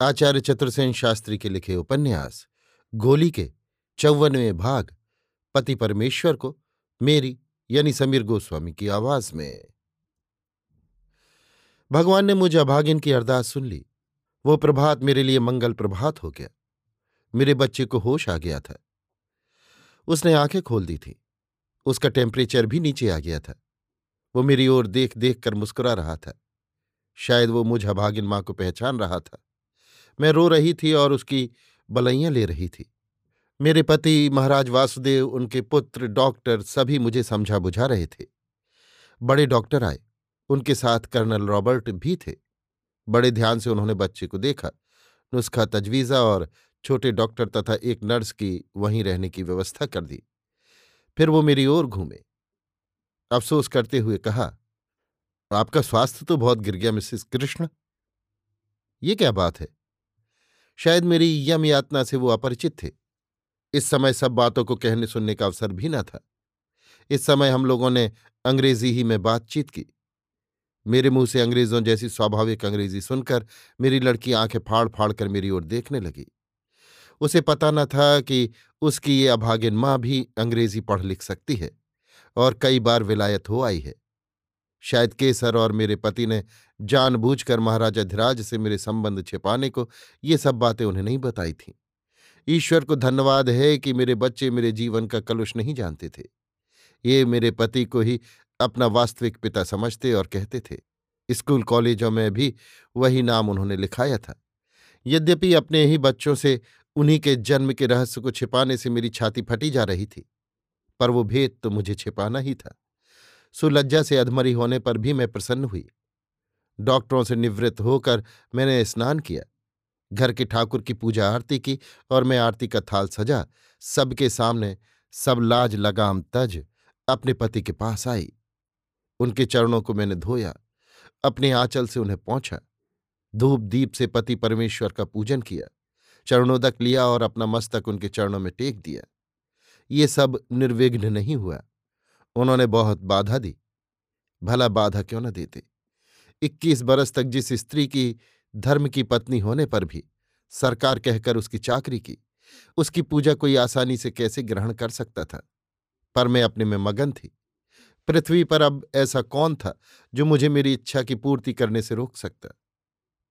आचार्य चतुर्सेन शास्त्री के लिखे उपन्यास, गोली के चौवनवें भाग, पति परमेश्वर को, मेरी यानी समीर गोस्वामी की आवाज़ में। भगवान ने मुझे अभागिन की अरदास सुन ली। वो प्रभात मेरे लिए मंगल प्रभात हो गया। मेरे बच्चे को होश आ गया था। उसने आँखें खोल दी थी। उसका टेम्परेचर भी नीचे आ गया था। वो मेरी ओर देख देख कर मुस्कुरा रहा था। शायद वो मुझ अभागिन माँ को पहचान रहा था। मैं रो रही थी और उसकी बलैयां ले रही थी। मेरे पति महाराज वासुदेव, उनके पुत्र, डॉक्टर सभी मुझे समझा बुझा रहे थे। बड़े डॉक्टर आए। उनके साथ कर्नल रॉबर्ट भी थे। बड़े ध्यान से उन्होंने बच्चे को देखा, नुस्खा तजवीज़ा और छोटे डॉक्टर तथा एक नर्स की वहीं रहने की व्यवस्था कर दी। फिर वो मेरी ओर घूमे। अफसोस करते हुए कहा, आपका स्वास्थ्य तो बहुत गिर गया, मिसिस कृष्ण। ये क्या बात है? शायद मेरी यम यातना से वो अपरिचित थे। इस समय सब बातों को कहने सुनने का अवसर भी न था। इस समय हम लोगों ने अंग्रेज़ी ही में बातचीत की। मेरे मुँह से अंग्रेज़ों जैसी स्वाभाविक अंग्रेज़ी सुनकर मेरी लड़की आँखें फाड़ फाड़ कर मेरी ओर देखने लगी। उसे पता न था कि उसकी ये अभागिन माँ भी अंग्रेज़ी पढ़ लिख सकती है और कई बार विलायत हो आई है। शायद केसर और मेरे पति ने जानबूझकर महाराजा धीराज से मेरे संबंध छिपाने को ये सब बातें उन्हें नहीं बताई थीं। ईश्वर को धन्यवाद है कि मेरे बच्चे मेरे जीवन का कलुष नहीं जानते थे। ये मेरे पति को ही अपना वास्तविक पिता समझते और कहते थे। स्कूल कॉलेजों में भी वही नाम उन्होंने लिखाया था। यद्यपि अपने ही बच्चों से उन्हीं के जन्म के रहस्य को छिपाने से मेरी छाती फटी जा रही थी, पर वो भेद तो मुझे छिपाना ही था। सुलज्जा से अधमरी होने पर भी मैं प्रसन्न हुई। डॉक्टरों से निवृत्त होकर मैंने स्नान किया। घर के ठाकुर की पूजा आरती की और मैं आरती का थाल सजा, सबके सामने सब लाज लगाम तज अपने पति के पास आई। उनके चरणों को मैंने धोया, अपने आंचल से उन्हें पहुँचा। धूप दीप से पति परमेश्वर का पूजन किया चरणोदक लिया और अपना मस्तक उनके चरणों में टेक दिया। ये सब निर्विघ्न नहीं हुआ। उन्होंने बहुत बाधा दी। भला बाधा क्यों न देते? इक्कीस बरस तक जिस स्त्री की, धर्म की पत्नी होने पर भी, सरकार कहकर उसकी चाकरी की, उसकी पूजा कोई आसानी से कैसे ग्रहण कर सकता था? पर मैं अपने में मगन थी। पृथ्वी पर अब ऐसा कौन था, जो मुझे मेरी इच्छा की पूर्ति करने से रोक सकता?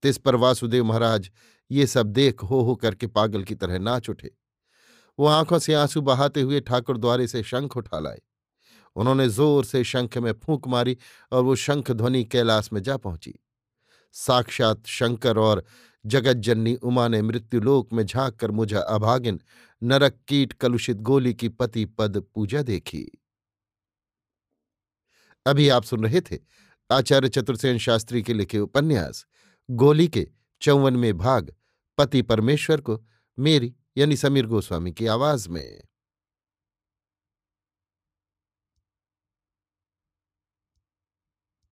तिस पर वासुदेव महाराज ये सब देख हो हो करके पागल की तरह नाच उठे। वो आँखों से आँसू बहाते हुए ठाकुर द्वारे से शंख उठा लाए। उन्होंने ज़ोर से शंख में फूंक मारी और वो शंख ध्वनि कैलाश में जा पहुँची। साक्षात शंकर और जगज्जननी उमा ने मृत्युलोक में झाँक कर मुझा अभागिन नरक कीट कलुषित गोली की पति पद पूजा देखी। अभी आप सुन रहे थे आचार्य चतुर्सेन शास्त्री के लिखे उपन्यास, गोली के चौवनवें भाग, पति परमेश्वर को, मेरी यानी समीर गोस्वामी की आवाज़ में।